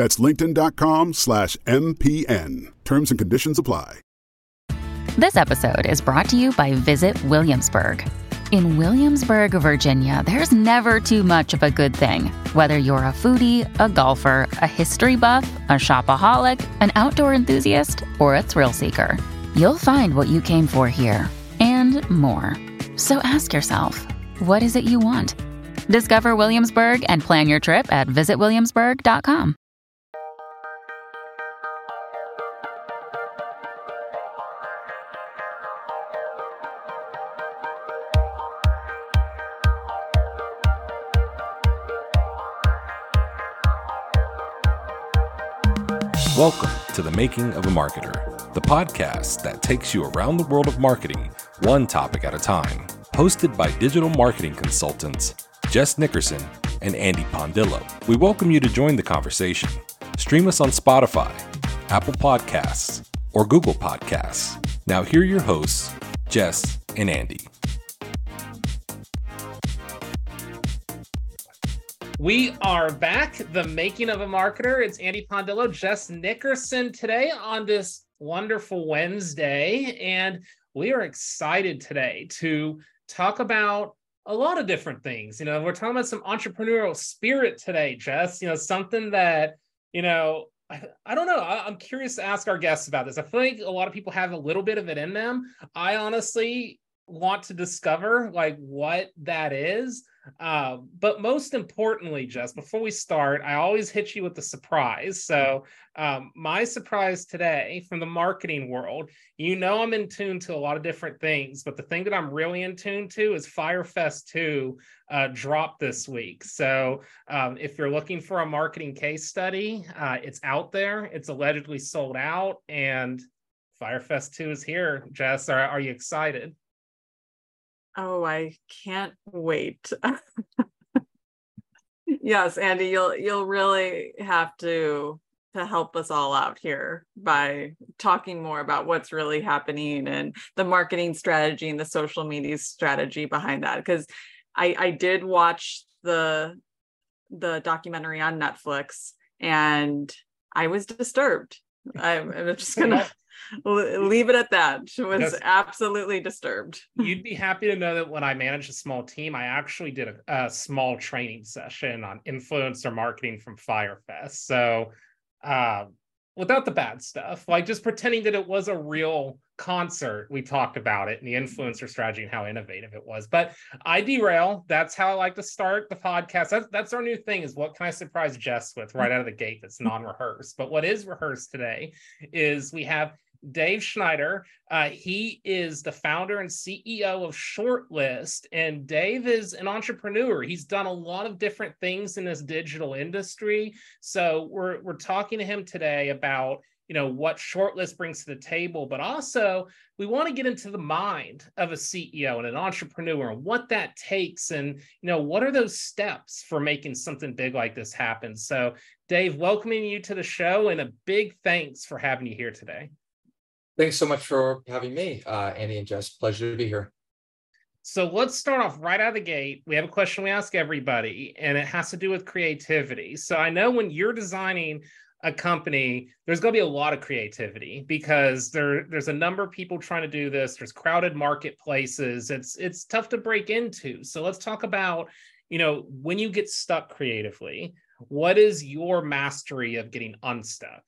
That's linkedin.com slash MPN. Terms and conditions apply. This episode is brought to you by Visit Williamsburg. In Williamsburg, Virginia, there's never too much of a good thing. Whether you're a foodie, a golfer, a history buff, a shopaholic, an outdoor enthusiast, or a thrill seeker, you'll find what you came for here and more. So ask yourself, what is it you want? Discover Williamsburg and plan your trip at visitwilliamsburg.com. Welcome to The Making of a Marketer, the podcast that takes you around the world of marketing, one topic at a time. Hosted by digital marketing consultants Jess Nickerson and Andy Pondillo. We welcome you to join the conversation. Stream us on Spotify, Apple Podcasts, or Google Podcasts. Now, here are your hosts, Jess and Andy. We are back, the making of a marketer. It's Andy Pondillo, Jess Nickerson today on this wonderful Wednesday. And we are excited today to talk about a lot of different things. You know, we're talking about some entrepreneurial spirit today, Jess. You know, something that, you know, I, I don't know. I, I'm curious to ask our guests about this. I feel like a lot of people have a little bit of it in them. I honestly want to discover like what that is uh, but most importantly, Jess, before we start, I always hit you with a surprise. So, um, my surprise today from the marketing world, you know, I'm in tune to a lot of different things, but the thing that I'm really in tune to is Fyre Fest 2 uh, dropped this week. So, um, if you're looking for a marketing case study, uh, it's out there. It's allegedly sold out, and Fyre Fest 2 is here. Jess, are, are you excited? Oh, I can't wait. yes, Andy, you'll you'll really have to to help us all out here by talking more about what's really happening and the marketing strategy and the social media strategy behind that because I I did watch the the documentary on Netflix and I was disturbed. I'm, I'm just gonna leave it at that. She was That's, absolutely disturbed. You'd be happy to know that when I managed a small team, I actually did a, a small training session on influencer marketing from Fyre Fest. So, uh, without the bad stuff, like just pretending that it was a real concert, we talked about it and the influencer strategy and how innovative it was. But I derail. That's how I like to start the podcast. That's that's our new thing is what can I surprise Jess with right out of the gate that's non-rehearsed. But what is rehearsed today is we have Dave Schneider. Uh, he is the founder and CEO of Shortlist, and Dave is an entrepreneur. He's done a lot of different things in this digital industry. So we're we're talking to him today about you know what Shortlist brings to the table, but also we want to get into the mind of a CEO and an entrepreneur and what that takes, and you know what are those steps for making something big like this happen. So, Dave, welcoming you to the show, and a big thanks for having you here today. Thanks so much for having me, uh, Andy and Jess. Pleasure to be here. So let's start off right out of the gate. We have a question we ask everybody, and it has to do with creativity. So I know when you're designing a company, there's going to be a lot of creativity because there there's a number of people trying to do this. There's crowded marketplaces. It's it's tough to break into. So let's talk about, you know, when you get stuck creatively, what is your mastery of getting unstuck?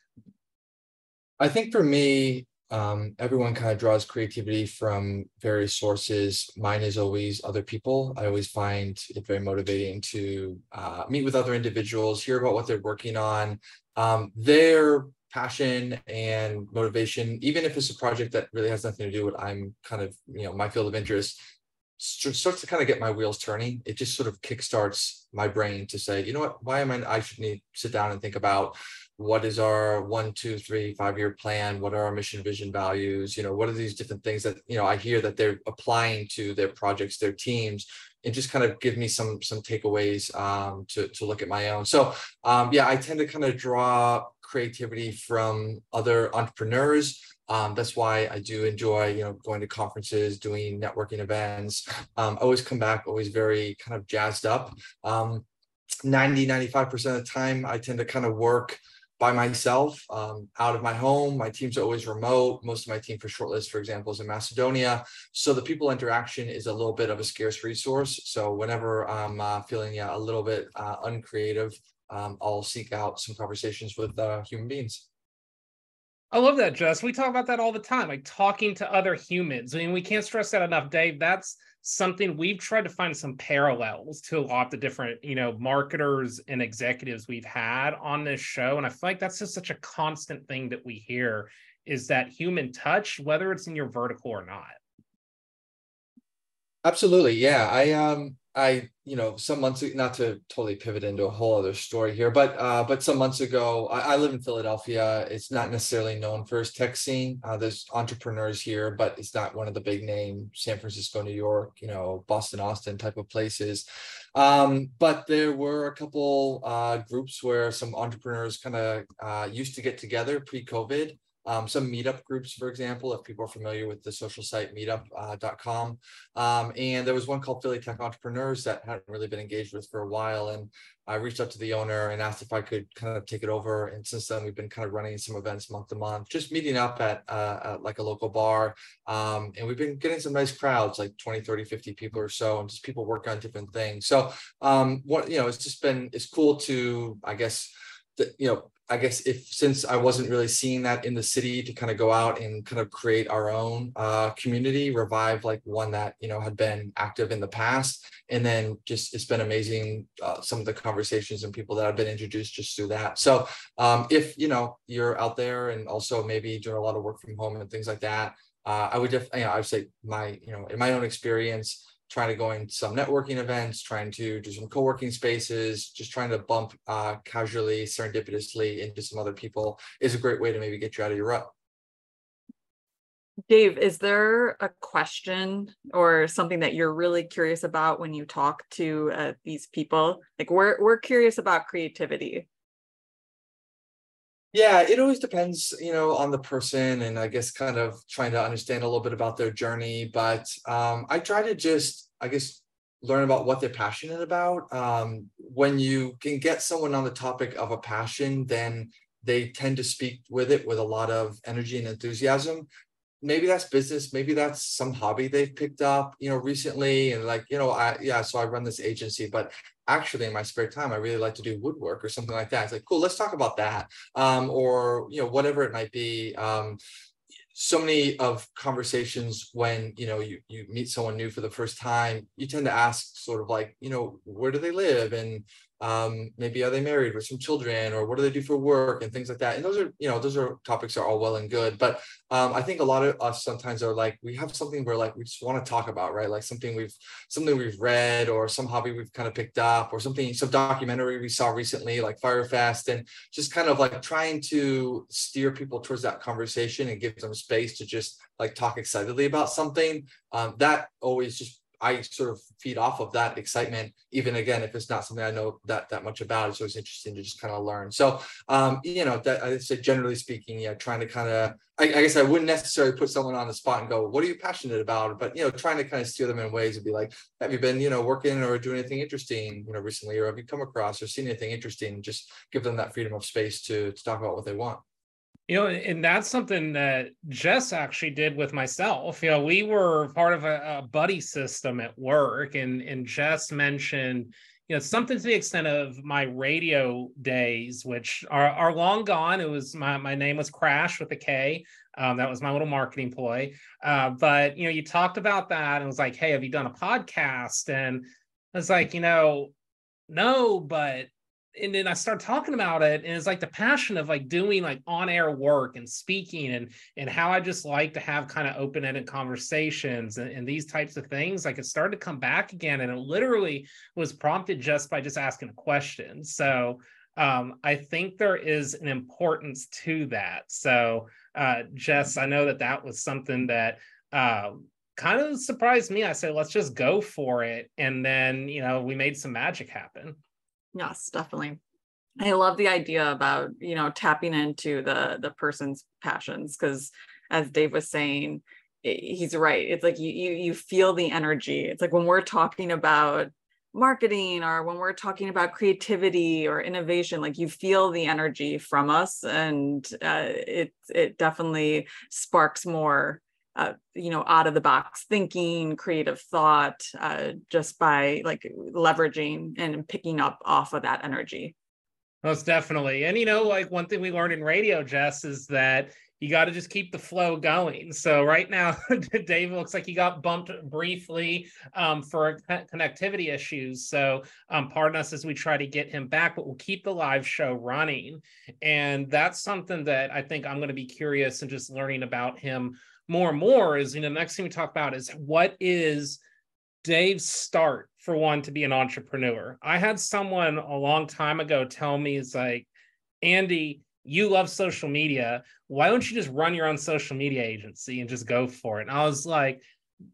I think for me, um, everyone kind of draws creativity from various sources. Mine is always other people. I always find it very motivating to uh, meet with other individuals, hear about what they're working on, um, their passion and motivation, even if it's a project that really has nothing to do with I'm kind of, you know, my field of interest, starts to kind of get my wheels turning. It just sort of kickstarts my brain to say, you know what, why am I, I should need sit down and think about what is our one, two, three, five year plan? What are our mission, vision, values? You know, what are these different things that, you know, I hear that they're applying to their projects, their teams, and just kind of give me some some takeaways um, to to look at my own. So um, yeah, I tend to kind of draw creativity from other entrepreneurs. Um, that's why I do enjoy, you know, going to conferences, doing networking events. Um, I always come back always very kind of jazzed up. Um, 90, 95% of the time, I tend to kind of work by myself um, out of my home. My teams are always remote. Most of my team for shortlist, for example, is in Macedonia. So the people interaction is a little bit of a scarce resource. So whenever I'm uh, feeling yeah, a little bit uh, uncreative, um, I'll seek out some conversations with uh, human beings. I love that, Jess. We talk about that all the time, like talking to other humans. I mean, we can't stress that enough, Dave. That's something we've tried to find some parallels to a lot of the different you know marketers and executives we've had on this show and i feel like that's just such a constant thing that we hear is that human touch whether it's in your vertical or not. Absolutely yeah i um I, you know, some months not to totally pivot into a whole other story here, but uh, but some months ago, I, I live in Philadelphia. It's not necessarily known for its tech scene. Uh, there's entrepreneurs here, but it's not one of the big name San Francisco, New York, you know, Boston, Austin type of places. Um, but there were a couple uh, groups where some entrepreneurs kind of uh, used to get together pre-COVID um, some meetup groups, for example, if people are familiar with the social site meetup.com. Uh, um, and there was one called Philly Tech Entrepreneurs that hadn't really been engaged with for a while. And I reached out to the owner and asked if I could kind of take it over. And since then, we've been kind of running some events month to month, just meeting up at, uh, at like a local bar. Um, and we've been getting some nice crowds, like 20, 30, 50 people or so, and just people work on different things. So, um, what, you know, it's just been, it's cool to, I guess, the, you know, I guess if since I wasn't really seeing that in the city to kind of go out and kind of create our own uh, community, revive like one that you know had been active in the past, and then just it's been amazing uh, some of the conversations and people that I've been introduced just through that. So um, if you know you're out there and also maybe doing a lot of work from home and things like that, uh, I would definitely you know, I would say my you know in my own experience trying to go in some networking events, trying to do some co-working spaces, just trying to bump uh, casually, serendipitously into some other people is a great way to maybe get you out of your rut. Dave, is there a question or something that you're really curious about when you talk to uh, these people? Like we're we're curious about creativity. Yeah, it always depends, you know, on the person and I guess kind of trying to understand a little bit about their journey. But um, I try to just, I guess, learn about what they're passionate about. Um, when you can get someone on the topic of a passion, then they tend to speak with it with a lot of energy and enthusiasm maybe that's business maybe that's some hobby they've picked up you know recently and like you know i yeah so i run this agency but actually in my spare time i really like to do woodwork or something like that. It's like cool let's talk about that. Um, or you know whatever it might be um, so many of conversations when you know you you meet someone new for the first time you tend to ask sort of like you know where do they live? And um, maybe are they married with some children or what do they do for work and things like that. And those are you know those are topics are all well and good. But um, i think a lot of us sometimes are like we have something where like we just want to talk about right? Like something we've something we've read or some hobby we've kind of picked up or something some documentary we saw recently like Fyre Fest and just kind of like trying to steer people towards that conversation and give them space to just like talk excitedly about something. Um, that always just I sort of feed off of that excitement, even again, if it's not something I know that that much about, it's always interesting to just kind of learn. So, um, you know, that I say generally speaking, yeah, trying to kind of, I, I, guess I wouldn't necessarily put someone on the spot and go, what are you passionate about? But, you know, trying to kind of steer them in ways and be like, have you been, you know, working or doing anything interesting, you know, recently, or have you come across or seen anything interesting? Just give them that freedom of space to, to talk about what they want. You know, and that's something that Jess actually did with myself. You know, we were part of a, a buddy system at work, and and Jess mentioned, you know, something to the extent of my radio days, which are, are long gone. It was my, my name was Crash with a K. Um, that was my little marketing ploy. Uh, but you know, you talked about that and was like, "Hey, have you done a podcast?" And I was like, you know, no, but and then I start talking about it, and it's like the passion of like doing like on-air work and speaking, and and how I just like to have kind of open-ended conversations and, and these types of things. Like it started to come back again, and it literally was prompted just by just asking a question. So um, I think there is an importance to that. So uh, Jess, I know that that was something that uh, kind of surprised me. I said, let's just go for it, and then you know we made some magic happen. Yes, definitely. I love the idea about, you know, tapping into the the person's passions because as Dave was saying, he's right. It's like you you you feel the energy. It's like when we're talking about marketing or when we're talking about creativity or innovation like you feel the energy from us and uh, it it definitely sparks more uh, you know out of the box thinking creative thought uh, just by like leveraging and picking up off of that energy. Most definitely. And you know like one thing we learned in radio jess is that you got to just keep the flow going. So right now dave looks like he got bumped briefly um, for connectivity issues. So um, pardon us as we try to get him back but we'll keep the live show running. And that's something that i think i'm going to be curious and just learning about him more and more is you know the next thing we talk about is what is Dave's start for one to be an entrepreneur. I had someone a long time ago tell me is like, Andy, you love social media. Why don't you just run your own social media agency and just go for it? And I was like,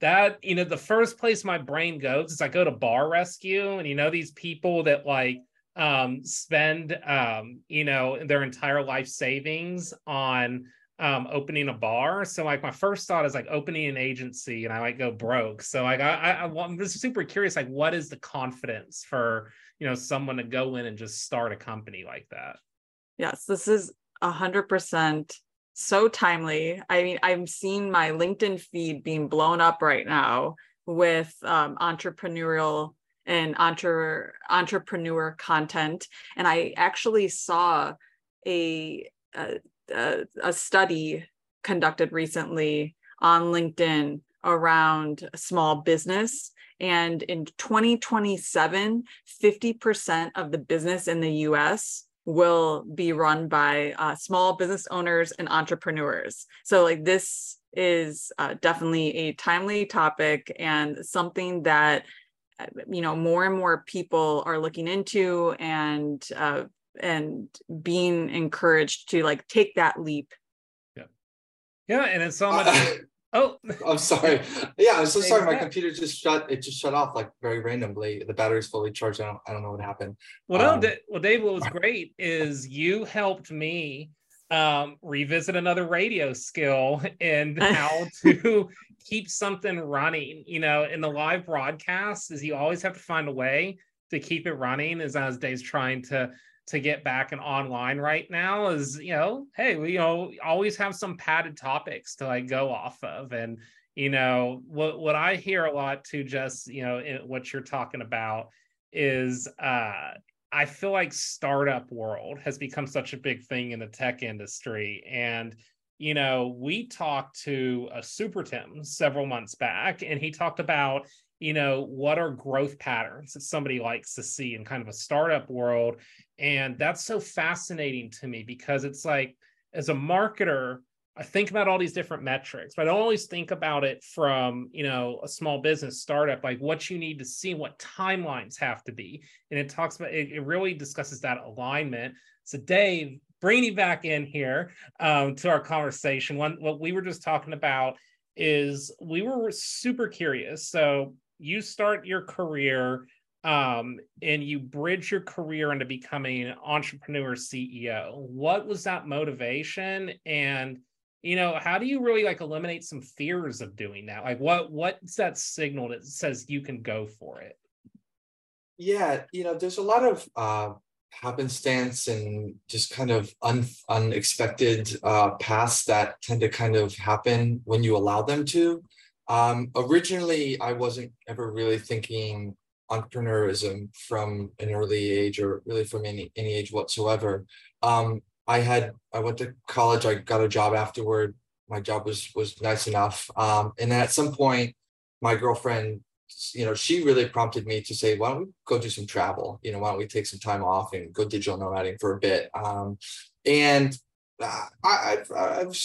that, you know, the first place my brain goes is I go to bar rescue and you know, these people that like um spend um, you know, their entire life savings on um, opening a bar. So like my first thought is like opening an agency and I might go broke. So like I, I, I'm just super curious, like what is the confidence for, you know, someone to go in and just start a company like that? Yes, this is a hundred percent so timely. I mean, I'm seeing my LinkedIn feed being blown up right now with um, entrepreneurial and entre- entrepreneur content. And I actually saw a, a a, a study conducted recently on LinkedIn around small business. And in 2027, 50% of the business in the US will be run by uh, small business owners and entrepreneurs. So, like, this is uh, definitely a timely topic and something that uh, you know more and more people are looking into and uh, and being encouraged to like take that leap. Yeah. Yeah and it's so much uh, oh. I'm sorry. Yeah i'm so sorry my computer just shut it just shut off like very randomly. The battery's fully charged. I don't, I don't know what happened. Well no um, well dave what was great is you helped me um, revisit another radio skill and how to keep something running. You know in the live broadcast is you always have to find a way to keep it running as as dave's trying to to get back and online right now is you know hey we you know always have some padded topics to like go off of. And you know what what i hear a lot to just you know what you're talking about is uh i feel like startup world has become such a big thing in the tech industry. And you know we talked to a super tim several months back and he talked about you know what are growth patterns that somebody likes to see in kind of a startup world? And that's so fascinating to me because it's like as a marketer i think about all these different metrics but i don't always think about it from you know a small business startup like what you need to see what timelines have to be. And it talks about it, it really discusses that alignment. So dave bring you back in here um, to our conversation. One what we were just talking about is we were super curious. So you start your career um, and you bridge your career into becoming an entrepreneur CEO. What was that motivation? And you know, how do you really like eliminate some fears of doing that? Like what what's that signal that says you can go for it? Yeah, you know, there's a lot of uh happenstance and just kind of un, unexpected uh, paths that tend to kind of happen when you allow them to. Um, originally, I wasn't ever really thinking entrepreneurism from an early age or really from any, any age whatsoever. Um, I had, I went to college, I got a job afterward my job was was nice enough. Um, and then at some point, my girlfriend, you know, she really prompted me to say, why don't we go do some travel? You know, why don't we take some time off and go digital nomading for a bit? Um, and uh, I, I've, I've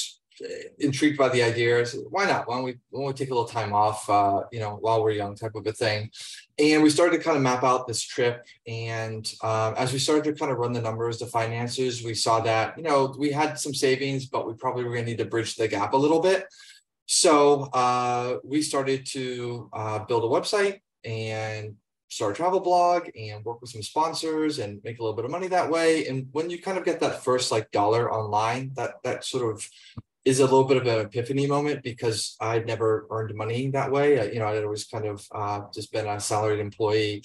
intrigued by the idea. So why not? Why don't we, why don't we take a little time off, uh, you know, while we're young type of a thing. And we started to kind of map out this trip. And um, as we started to kind of run the numbers, the finances, we saw that, you know, we had some savings, but we probably were going to need to bridge the gap a little bit. So uh, we started to uh, build a website and start a travel blog and work with some sponsors and make a little bit of money that way. And when you kind of get that first like dollar online, that that sort of is a little bit of an epiphany moment because I'd never earned money that way. You know, I'd always kind of uh, just been a salaried employee.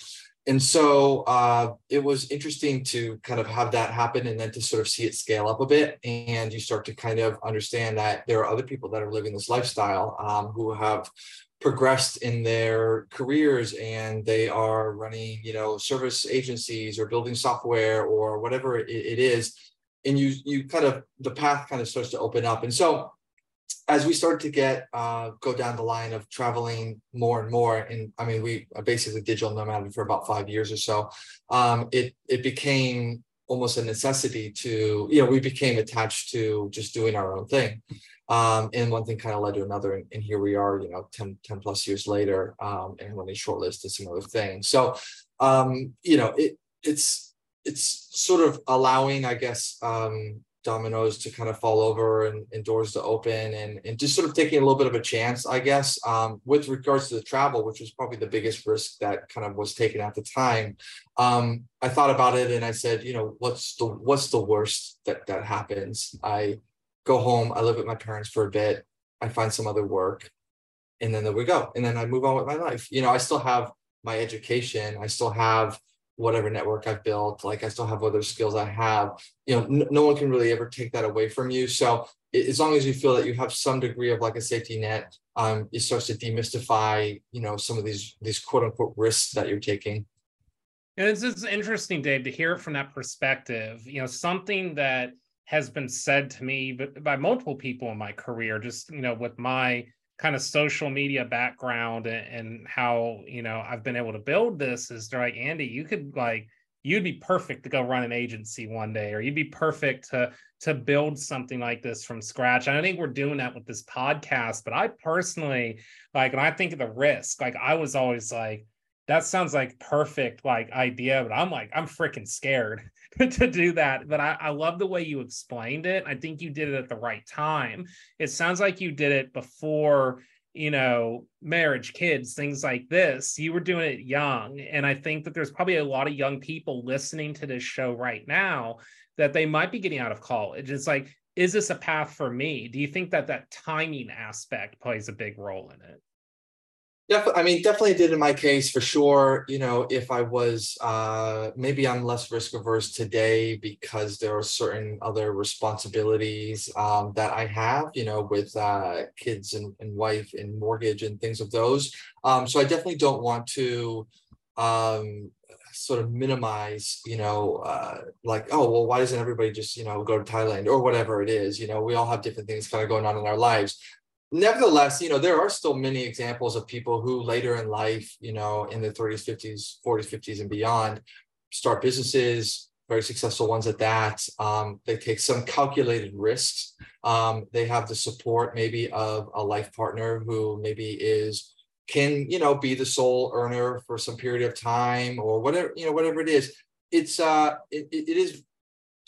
And so uh, it was interesting to kind of have that happen and then to sort of see it scale up a bit. And you start to kind of understand that there are other people that are living this lifestyle um, who have progressed in their careers and they are running, you know, service agencies or building software or whatever it, it is and you you kind of the path kind of starts to open up. And so as we started to get uh, go down the line of traveling more and more and i mean we basically digital nomad for about five years or so um, it it became almost a necessity to you know we became attached to just doing our own thing. Um, and one thing kind of led to another and, and, here we are you know 10, 10 plus years later um, and when they shortlisted some other things. So um, you know it it's it's sort of allowing, I guess, um, dominoes to kind of fall over and, and, doors to open and, and just sort of taking a little bit of a chance, I guess, um, with regards to the travel, which was probably the biggest risk that kind of was taken at the time. Um, I thought about it and I said, you know, what's the what's the worst that that happens? I go home, I live with my parents for a bit, I find some other work, and then there we go. And then I move on with my life. You know, I still have my education, I still have whatever network I've built. Like I still have other skills I have. You know, n- no one can really ever take that away from you. So as long as you feel that you have some degree of like a safety net, um, it starts to demystify, you know, some of these these quote unquote risks that you're taking. And it's just interesting, Dave, to hear it from that perspective. You know, something that has been said to me but by multiple people in my career, just you know, with my kind of social media background and, and, how you know I've been able to build this is they're like Andy, you could like you'd be perfect to go run an agency one day, or you'd be perfect to to build something like this from scratch. And I think we're doing that with this podcast. But I personally like when I think of the risk, like I was always like, that sounds like perfect like idea, but I'm like, I'm freaking scared to do that. But I, I love the way you explained it. I think you did it at the right time. It sounds like you did it before, you know, marriage, kids, things like this. You were doing it young. And I think that there's probably a lot of young people listening to this show right now that they might be getting out of college. It's like, is this a path for me? Do you think that that timing aspect plays a big role in it? Definitely, I mean, definitely did in my case for sure. You know, if I was, uh, maybe I'm less risk averse today because there are certain other responsibilities um, that I have, you know, with uh, kids and, and wife and mortgage and things of those. Um, so I definitely don't want to um, sort of minimize, you know, uh, like, oh, well, why doesn't everybody just, you know, go to Thailand or whatever it is? You know, we all have different things kind of going on in our lives nevertheless, you know, there are still many examples of people who later in life, you know, in the 30s, 50s, 40s, 50s, and beyond, start businesses, very successful ones at that. Um, they take some calculated risks. Um, they have the support maybe of a life partner who maybe is can you know be the sole earner for some period of time or whatever you know whatever it is it's uh it, it is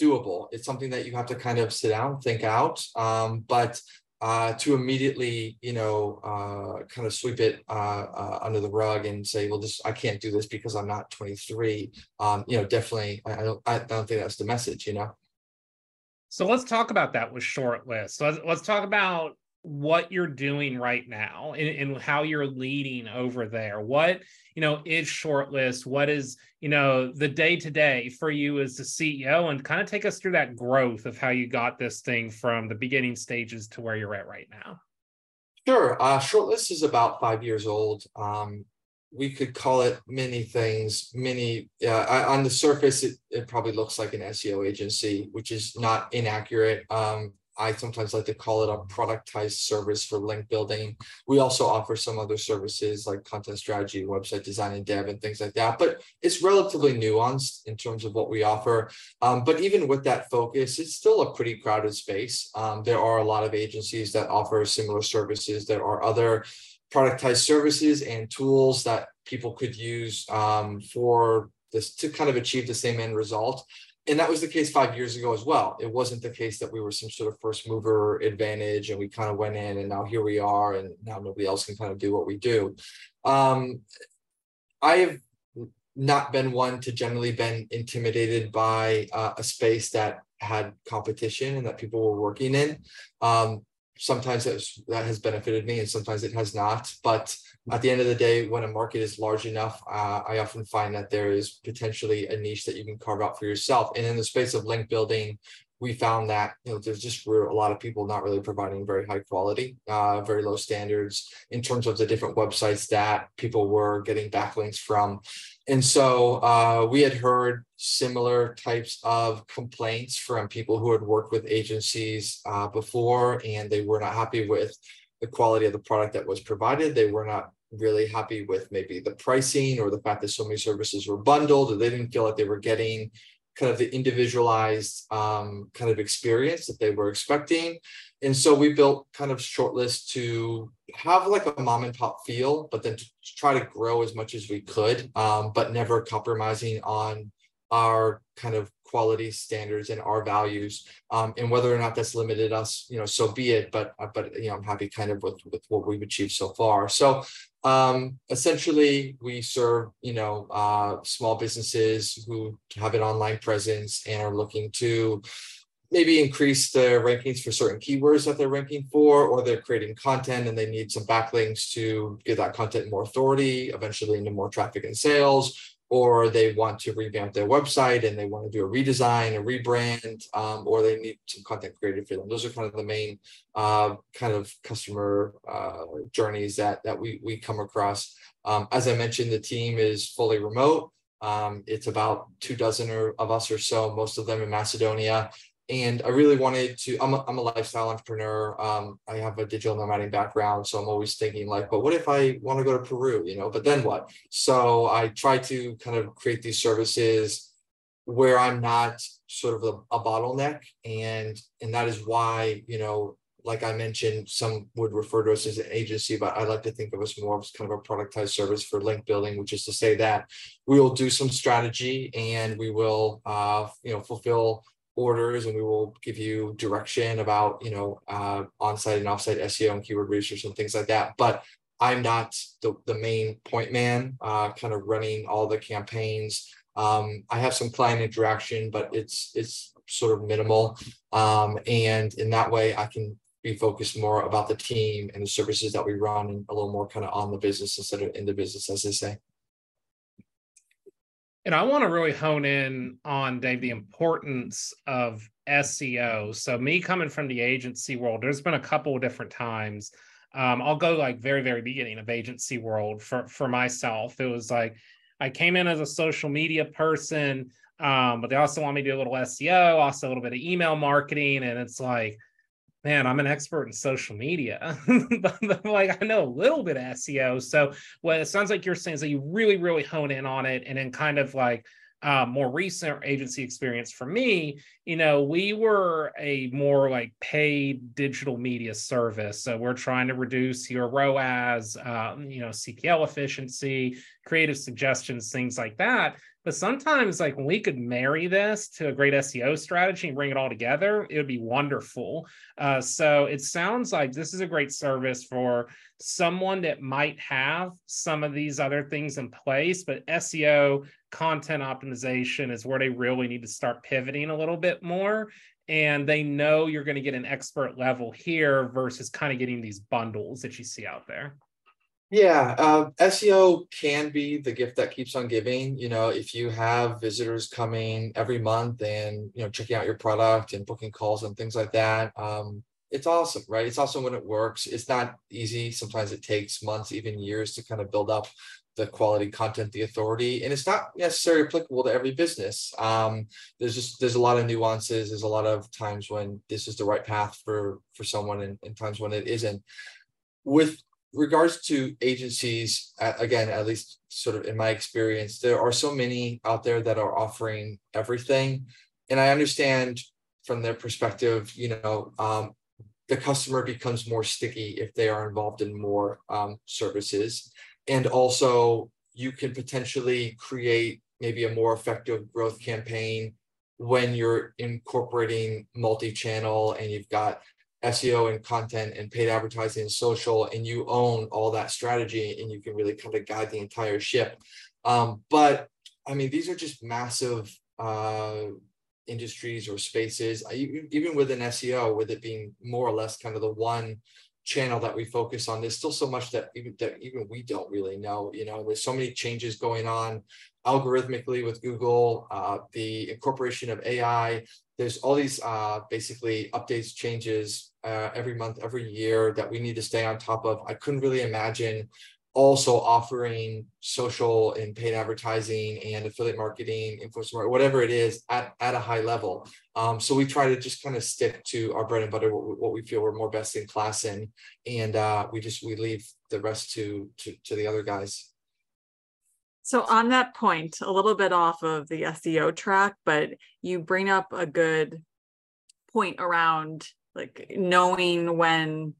doable it's something that you have to kind of sit down think out um, but uh, to immediately, you know, uh, kind of sweep it uh, uh, under the rug and say, well, this I can't do this because I'm not 23. Um, you know, definitely, I, I, don't, I don't think that's the message. You know. So let's talk about that with shortlist. So let's, let's talk about what you're doing right now and, and, how you're leading over there. What you know is shortlist? What is you know the day to day for you as the ceo and kind of take us through that growth of how you got this thing from the beginning stages to where you're at right now. Sure. Uh, shortlist is about five years old. Um, we could call it many things many uh, on the surface it, it probably looks like an seo agency which is not inaccurate. Um, I sometimes like to call it a productized service for link building. We also offer some other services like content strategy, website design and dev, and things like that. But it's relatively nuanced in terms of what we offer. Um, but even with that focus, it's still a pretty crowded space. Um, there are a lot of agencies that offer similar services. There are other productized services and tools that people could use um, for this to kind of achieve the same end result and that was the case five years ago as well. It wasn't the case that we were some sort of first mover advantage and we kind of went in and now here we are and now nobody else can kind of do what we do. Um, I have not been one to generally been intimidated by uh, a space that had competition and that people were working in. Um, sometimes that has benefited me and sometimes it has not. But at the end of the day, when a market is large enough, uh, I often find that there is potentially a niche that you can carve out for yourself. And in the space of link building, we found that you know there's just a lot of people not really providing very high quality, uh, very low standards in terms of the different websites that people were getting backlinks from. And so uh, we had heard similar types of complaints from people who had worked with agencies uh, before, and they were not happy with the quality of the product that was provided. They were not really happy with maybe the pricing or the fact that so many services were bundled, or they didn't feel like they were getting kind of the individualized um, kind of experience that they were expecting. And so we built kind of shortlist to have like a mom and pop feel, but then to try to grow as much as we could, um, but never compromising on our kind of quality standards and our values um, and whether or not that's limited us you know so be it but uh, but you know i'm happy kind of with with what we've achieved so far so um, essentially we serve you know uh, small businesses who have an online presence and are looking to maybe increase their rankings for certain keywords that they're ranking for, or they're creating content and they need some backlinks to give that content more authority, eventually into more traffic and sales, or they want to revamp their website and they want to do a redesign, a rebrand, um, or they need some content created for them. Those are kind of the main uh, kind of customer uh, journeys that that we we come across. Um, as I mentioned, the team is fully remote. Um, it's about two dozen or, of us or so, most of them in Macedonia and I really wanted to. I'm a, I'm a lifestyle entrepreneur. Um, I have a digital nomading background, so I'm always thinking like, but what if I want to go to Peru? You know, but then what? So I try to kind of create these services where I'm not sort of a, a bottleneck, and and that is why you know, like I mentioned, some would refer to us as an agency, but I like to think of us more as kind of a productized service for link building, which is to say that we will do some strategy and we will, uh, you know, fulfill orders and we will give you direction about you know uh, on-site and off-site SEO and keyword research and things like that. But I'm not the, the main point man, uh, kind of running all the campaigns. Um, I have some client interaction, but it's it's sort of minimal. Um, and in that way, I can be focused more about the team and the services that we run and a little more kind of on the business instead of in the business, as they say. And I want to really hone in on Dave the importance of SEO. So me coming from the agency world, there's been a couple of different times. Um, I'll go like very, very beginning of agency world for for myself. It was like I came in as a social media person, um, but they also want me to do a little SEO, also a little bit of email marketing, and it's like man, I'm an expert in social media. like I know a little bit of SEO. So what it sounds like you're saying is that you really, really hone in on it and then kind of like uh, more recent agency experience for me, you know, we were a more like paid digital media service. So we're trying to reduce your ROAS, um, you know, CPL efficiency, creative suggestions, things like that. But sometimes, like when we could marry this to a great SEO strategy and bring it all together, it would be wonderful. Uh, so it sounds like this is a great service for someone that might have some of these other things in place, but SEO content optimization is where they really need to start pivoting a little bit more. And they know you're going to get an expert level here versus kind of getting these bundles that you see out there. Yeah, uh, SEO can be the gift that keeps on giving. You know, if you have visitors coming every month and you know checking out your product and booking calls and things like that, um, it's awesome, right? It's awesome when it works. It's not easy. Sometimes it takes months, even years, to kind of build up the quality content the authority and it's not necessarily applicable to every business um, there's just there's a lot of nuances there's a lot of times when this is the right path for for someone and, and times when it isn't with regards to agencies again at least sort of in my experience there are so many out there that are offering everything. And i understand from their perspective you know um, the customer becomes more sticky if they are involved in more um, services. And also you can potentially create maybe a more effective growth campaign when you're incorporating multi-channel and you've got SEO and content and paid advertising and social, and you own all that strategy and you can really kind of guide the entire ship. Um, but I mean, these are just massive uh, industries or spaces, even within SEO, with it being more or less kind of the one channel that we focus on there's still so much that even that even we don't really know you know? There's so many changes going on algorithmically with google uh, the incorporation of ai there's all these uh, basically updates changes uh, every month every year that we need to stay on top of i couldn't really imagine also offering social and paid advertising and affiliate marketing, influencer marketing, whatever it is at, at a high level. Um, so we try to just kind of stick to our bread and butter, what we, what we feel we're more best in class in. And uh, we just, we leave the rest to, to, to the other guys. So on that point, a little bit off of the SEO track, but you bring up a good point around like knowing when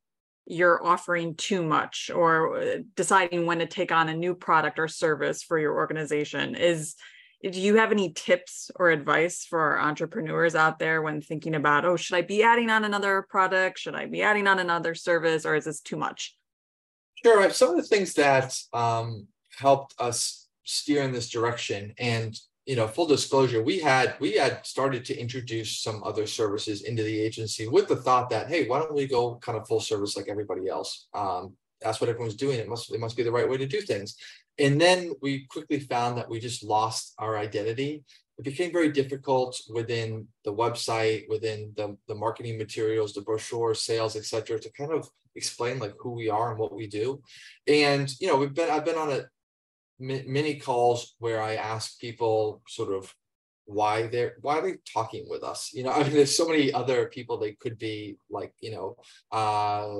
you're offering too much or uh, deciding when to take on a new product or service for your organization is do you have any tips or advice for entrepreneurs out there when thinking about oh should i be adding on another product? Should i be adding on another service or is this too much? Sure some of the things that um, helped us steer in this direction and you know, full disclosure, we had we had started to introduce some other services into the agency with the thought that, hey, why don't we go kind of full service like everybody else? Um, that's what everyone's doing. It must it must be the right way to do things. And then we quickly found that we just lost our identity. It became very difficult within the website, within the, the marketing materials, the brochure, sales, etc., to kind of explain like who we are and what we do. And you know, we've been I've been on a many calls where I ask people sort of why they're why are they talking with us? You know i mean there's so many other people they could be like you know uh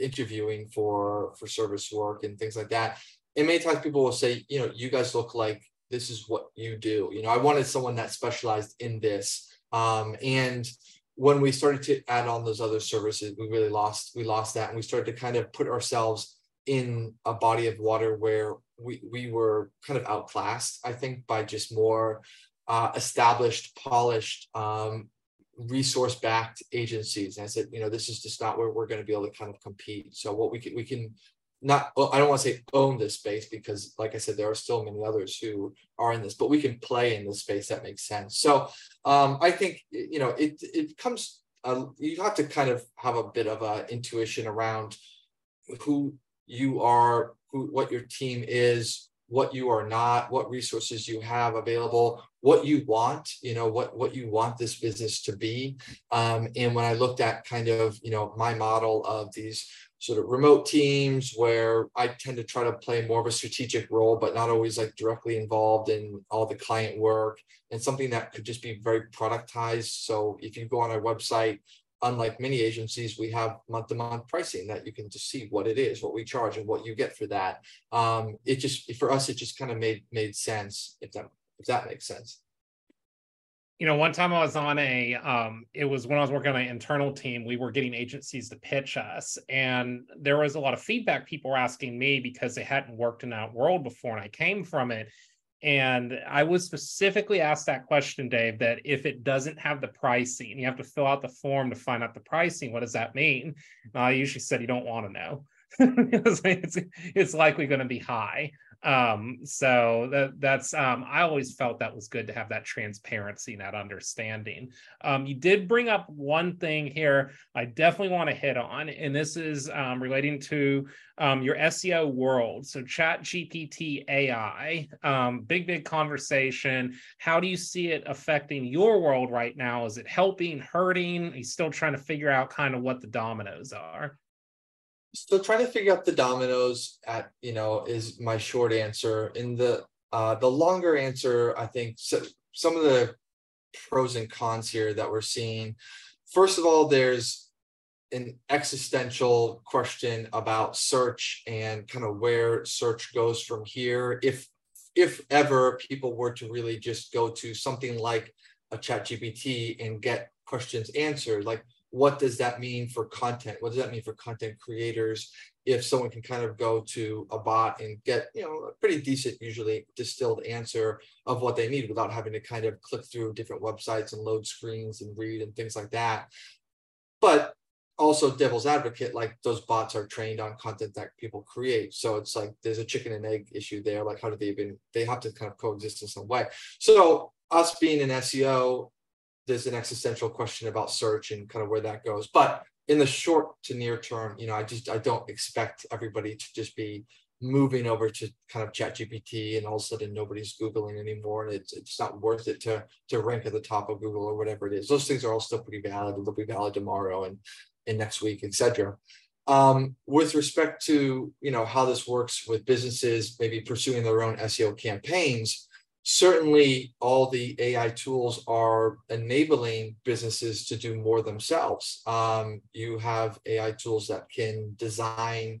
interviewing for for service work and things like that. And many times people will say you know you guys look like this is what you do. You know i wanted someone that specialized in this. Um and when we started to add on those other services we really lost we lost that. And we started to kind of put ourselves in a body of water where we, we were kind of outclassed, I think, by just more uh, established, polished, um, resource backed agencies. And I said, you know, this is just not where we're going to be able to kind of compete. So what we can, we can not, I don't want to say own this space because like I said, there are still many others who are in this, but we can play in this space that makes sense. So um, I think, you know, it, it comes, uh, you have to kind of have a bit of a intuition around who you are, who, what your team is, what you are not, what resources you have available, what you want, you know, what what you want this business to be. Um, and when I looked at kind of, you know, my model of these sort of remote teams where I tend to try to play more of a strategic role, but not always like directly involved in all the client work and something that could just be very productized. So if you go on our website, unlike many agencies, we have month-to-month pricing that you can just see what it is, what we charge, and what you get for that. Um, it just for us, it just kind of made made sense if that if that makes sense. You know, one time I was on a, um, it was when I was working on an internal team, we were getting agencies to pitch us. And there was a lot of feedback people were asking me because they hadn't worked in that world before and I came from it. And I was specifically asked that question, Dave, that if it doesn't have the pricing, you have to fill out the form to find out the pricing. What does that mean? And I usually said you don't want to know. it's, it's likely going to be high. Um, so that that's um, I always felt that was good to have that transparency and that understanding. Um, you did bring up one thing here I definitely want to hit on, and this is um, relating to um, your SEO world. So Chat GPT AI, um, big big conversation. How do you see it affecting your world right now? Is it helping, hurting? He's still trying to figure out kind of what the dominoes are. So trying to figure out the dominoes at you know is my short answer. In the uh, the longer answer, I think so, some of the pros and cons here that we're seeing. First of all, there's an existential question about search and kind of where search goes from here. If if ever people were to really just go to something like a chat GPT and get questions answered, like what does that mean for content? What does that mean for content creators? If someone can kind of go to a bot and get, you know, a pretty decent, usually distilled answer of what they need without having to kind of click through different websites and load screens and read and things like that. But also devil's advocate, like those bots are trained on content that people create. So it's like there's a chicken and egg issue there. Like how do they even they have to kind of coexist in some way. So us being an SEO, there's an existential question about search and kind of where that goes. But in the short to near term, you know, I just I don't expect everybody to just be moving over to kind of chat gpt and all of a sudden nobody's googling anymore and it's, it's not worth it to to rank at the top of google or whatever it is those things are all still pretty valid they'll be valid tomorrow and and next week etc um, with respect to you know how this works with businesses maybe pursuing their own seo campaigns certainly all the ai tools are enabling businesses to do more themselves um, you have ai tools that can design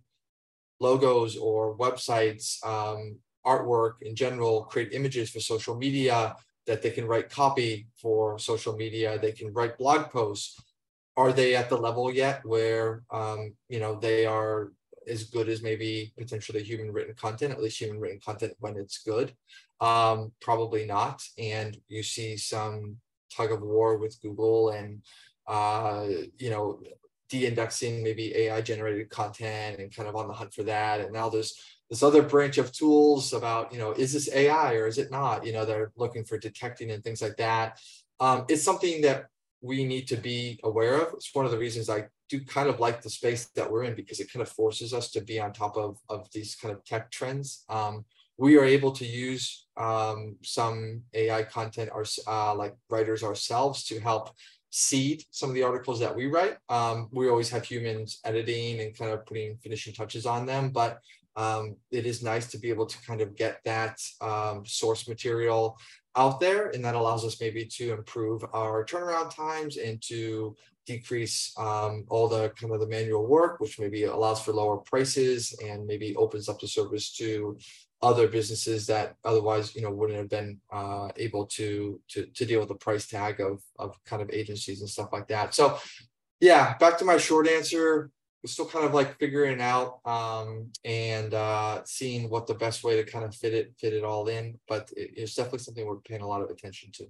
logos or websites, um, artwork in general, create images for social media, that they can write copy for social media, they can write blog posts. Are they at the level yet where um, you know they are as good as maybe potentially human written content, at least human written content when it's good? Um, probably not. And you see some tug of war with Google and uh, you know de-indexing maybe AI generated content and kind of on the hunt for that. And now there's this other branch of tools about, you know, is this AI or is it not? You know, they're looking for detecting and things like that. Um, it's something that we need to be aware of. It's one of the reasons I do kind of like the space that we're in because it kind of forces us to be on top of, of these kind of tech trends. Um, we are able to use um, some AI content, our, uh, like writers ourselves to help seed some of the articles that we write. Um, we always have humans editing and kind of putting finishing touches on them, but um, it is nice to be able to kind of get that um, source material out there, and that allows us maybe to improve our turnaround times and to decrease um, all the kind of the manual work, which maybe allows for lower prices and maybe opens up the service to other businesses that otherwise you know wouldn't have been uh, able to, to to deal with the price tag of of kind of agencies and stuff like that. So yeah back to my short answer we're still kind of like figuring out um, and uh, seeing what the best way to kind of fit it fit it all in but it, it's definitely something we're paying a lot of attention to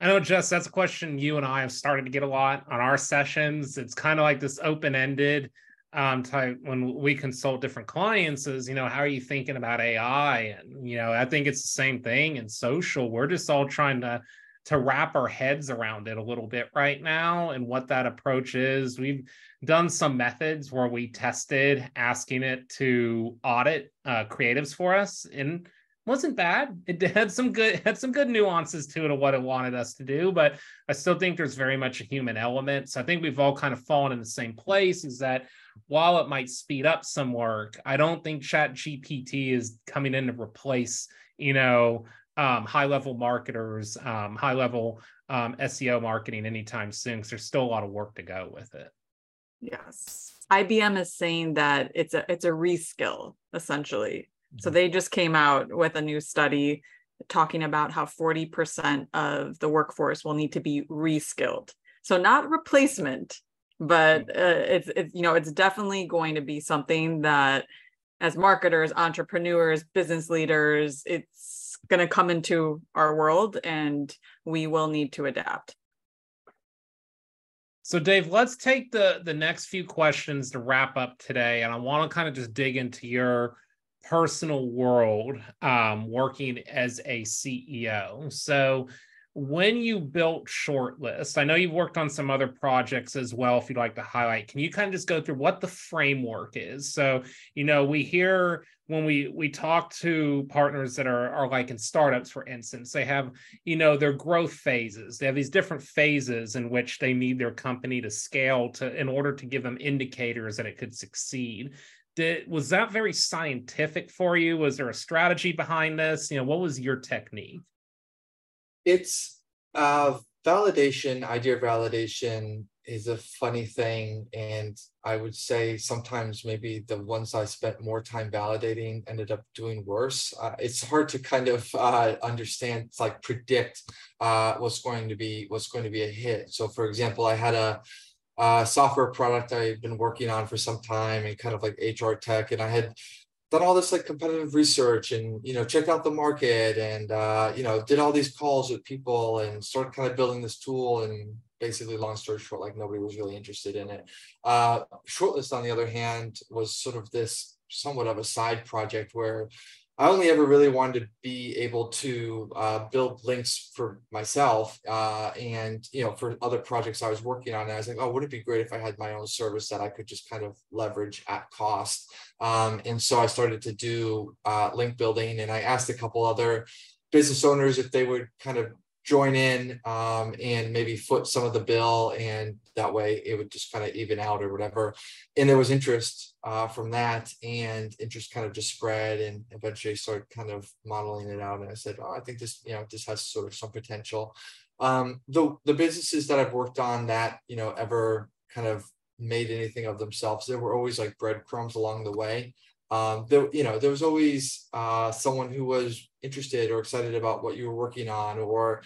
I know, Jess, that's a question you and I have started to get a lot on our sessions. It's kind of like this open ended um, type when we consult different clients is, you know, how are you thinking about AI? And, you know, I think it's the same thing in social. We're just all trying to to wrap our heads around it a little bit right now and what that approach is. We've done some methods where we tested asking it to audit uh, creatives for us and wasn't bad. It had some good had some good nuances to it of what it wanted us to do, but I still think there's very much a human element. So I think we've all kind of fallen in the same place is that while it might speed up some work, I don't think Chat GPT is coming in to replace, you know, um, high level marketers, um, high level um, SEO marketing anytime soon. Because there's still a lot of work to go with it. Yes, IBM is saying that it's a it's a reskill essentially. Mm-hmm. So they just came out with a new study talking about how 40% of the workforce will need to be reskilled. So not replacement, but uh, it's it's you know it's definitely going to be something that as marketers entrepreneurs business leaders it's going to come into our world and we will need to adapt. So dave let's take the the next few questions to wrap up today and i want to kind of just dig into your personal world um, working as a ceo so when you built shortlist i know you've worked on some other projects as well if you'd like to highlight. Can you kind of just go through what the framework is? So you know we hear when we we talk to partners that are are like in startups for instance they have you know their growth phases. They have these different phases in which they need their company to scale to in order to give them indicators that it could succeed. Did was that very scientific for you? Was there a strategy behind this? You know what was your technique it's uh, validation, idea of validation is a funny thing. And I would say sometimes maybe the ones I spent more time validating ended up doing worse. Uh, it's hard to kind of uh, understand, like predict uh, what's going to be what's going to be a hit. So, for example, I had a, a software product I've been working on for some time and kind of like HR tech, and I had done all this like competitive research and you know checked out the market and uh, you know did all these calls with people and started kind of building this tool and basically long story short like nobody was really interested in it. Uh, shortlist on the other hand was sort of this somewhat of a side project where I only ever really wanted to be able to uh, build links for myself uh, and you know for other projects I was working on. And I was like, oh, would it be great if I had my own service that I could just kind of leverage at cost? Um, and so I started to do uh, link building, and I asked a couple other business owners if they would kind of join in um, and maybe foot some of the bill and that way it would just kind of even out or whatever. And there was interest uh, from that and interest kind of just spread and eventually started kind of modeling it out and i said oh i think this you know this has sort of some potential. Um, the the businesses that i've worked on that you know ever kind of made anything of themselves there were always like breadcrumbs along the way. Um, there, you know, there was always uh, someone who was interested or excited about what you were working on, or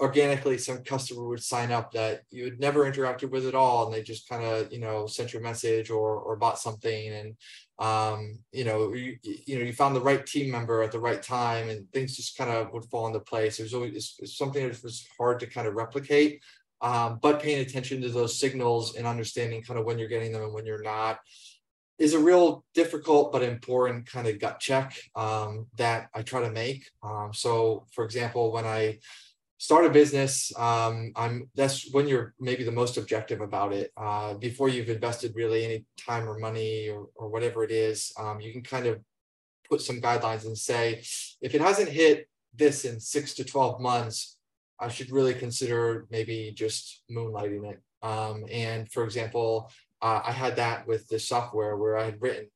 organically some customer would sign up that you had never interacted with at all, and they just kind of, you know, sent you a message or or bought something, and um, you know, you, you know, you found the right team member at the right time, and things just kind of would fall into place. It was always it's, it's something that was hard to kind of replicate. Um, but paying attention to those signals and understanding kind of when you're getting them and when you're not is a real difficult but important kind of gut check um, that I try to make. Um, so, for example, when I start a business, um, I'm that's when you're maybe the most objective about it. Uh, before you've invested really any time or money or, or whatever it is, um, you can kind of put some guidelines and say, if it hasn't hit this in six to 12 months, I should really consider maybe just moonlighting it. Um, and for example, uh, I had that with the software where I had written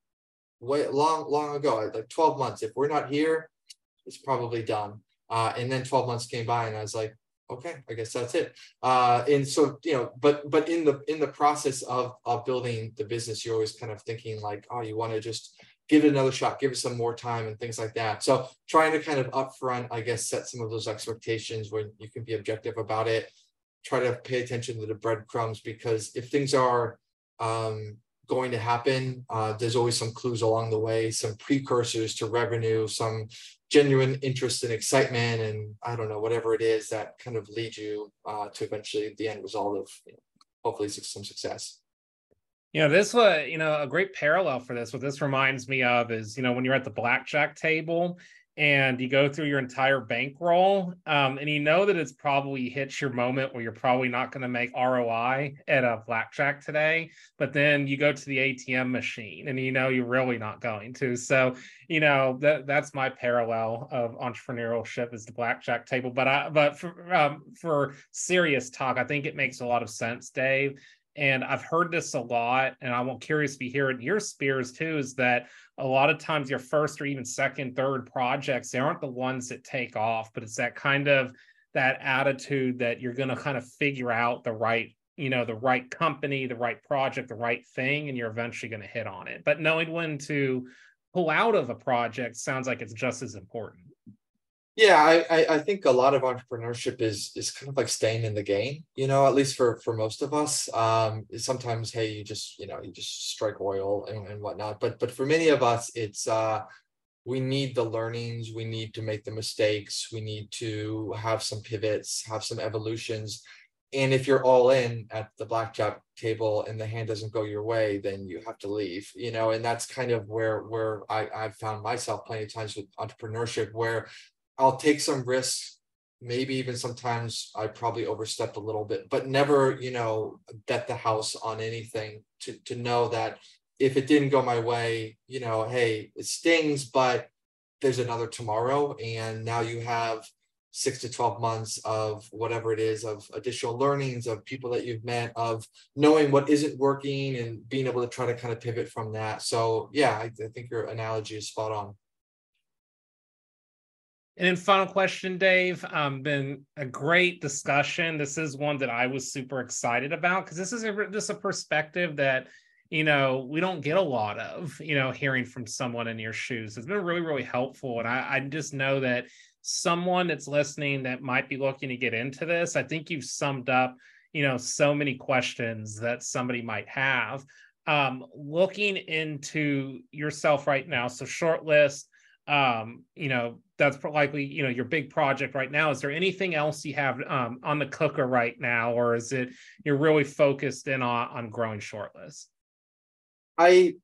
way long, long ago, like 12 months. If we're not here, it's probably done. Uh, and then 12 months came by and I was like, okay, I guess that's it. Uh, and so, you know, but, but in the, in the process of, of building the business, you're always kind of thinking like, oh, you want to just give it another shot, give it some more time and things like that. So trying to kind of upfront, I guess, set some of those expectations when you can be objective about it. Try to pay attention to the breadcrumbs because if things are um, going to happen. Uh, there's always some clues along the way, some precursors to revenue, some genuine interest and excitement, and I don't know, whatever it is that kind of leads you uh, to eventually the end result of you know, hopefully some success. You know, this was, you know, a great parallel for this. What this reminds me of is, you know, when you're at the blackjack table and you go through your entire bankroll um, and you know that it's probably hits your moment where you're probably not going to make ROI at a blackjack today, but then you go to the ATM machine and you know you're really not going to. So, you know, that that's my parallel of entrepreneurship is the blackjack table. But I but for um, for serious talk, I think it makes a lot of sense, Dave. And I've heard this a lot, and I'm curious if you hear it in your spears too, is that a lot of times your first or even second, third projects, they aren't the ones that take off, but it's that kind of that attitude that you're going to kind of figure out the right, you know, the right company, the right project, the right thing, and you're eventually going to hit on it. But knowing when to pull out of a project sounds like it's just as important. Yeah, I, I think a lot of entrepreneurship is is kind of like staying in the game, you know, at least for for most of us. Um, sometimes, hey, you just you know you just strike oil and, and whatnot. But but for many of us, it's uh, we need the learnings, we need to make the mistakes, we need to have some pivots, have some evolutions. And if you're all in at the blackjack table and the hand doesn't go your way, then you have to leave, you know, and that's kind of where where I, I've found myself plenty of times with entrepreneurship where I'll take some risks. Maybe even sometimes I probably overstepped a little bit, but never, you know, bet the house on anything to to know that if it didn't go my way, you know, hey, it stings, but there's another tomorrow. And now you have six to 12 months of whatever it is of additional learnings of people that you've met of knowing what isn't working and being able to try to kind of pivot from that. So yeah i, I think your analogy is spot on and then final question, Dave. Um, been a great discussion. This is one that I was super excited about because this is a this a perspective that you know we don't get a lot of. You know, hearing from someone in your shoes. It's been really really helpful, and I, I just know that someone that's listening that might be looking to get into this, I think you've summed up, you know, so many questions that somebody might have. Um, looking into yourself right now, so shortlist, um, you know, that's likely, you know, your big project right now. Is there anything else you have um, on the cooker right now, or is it you're really focused in on, on growing shortlist? I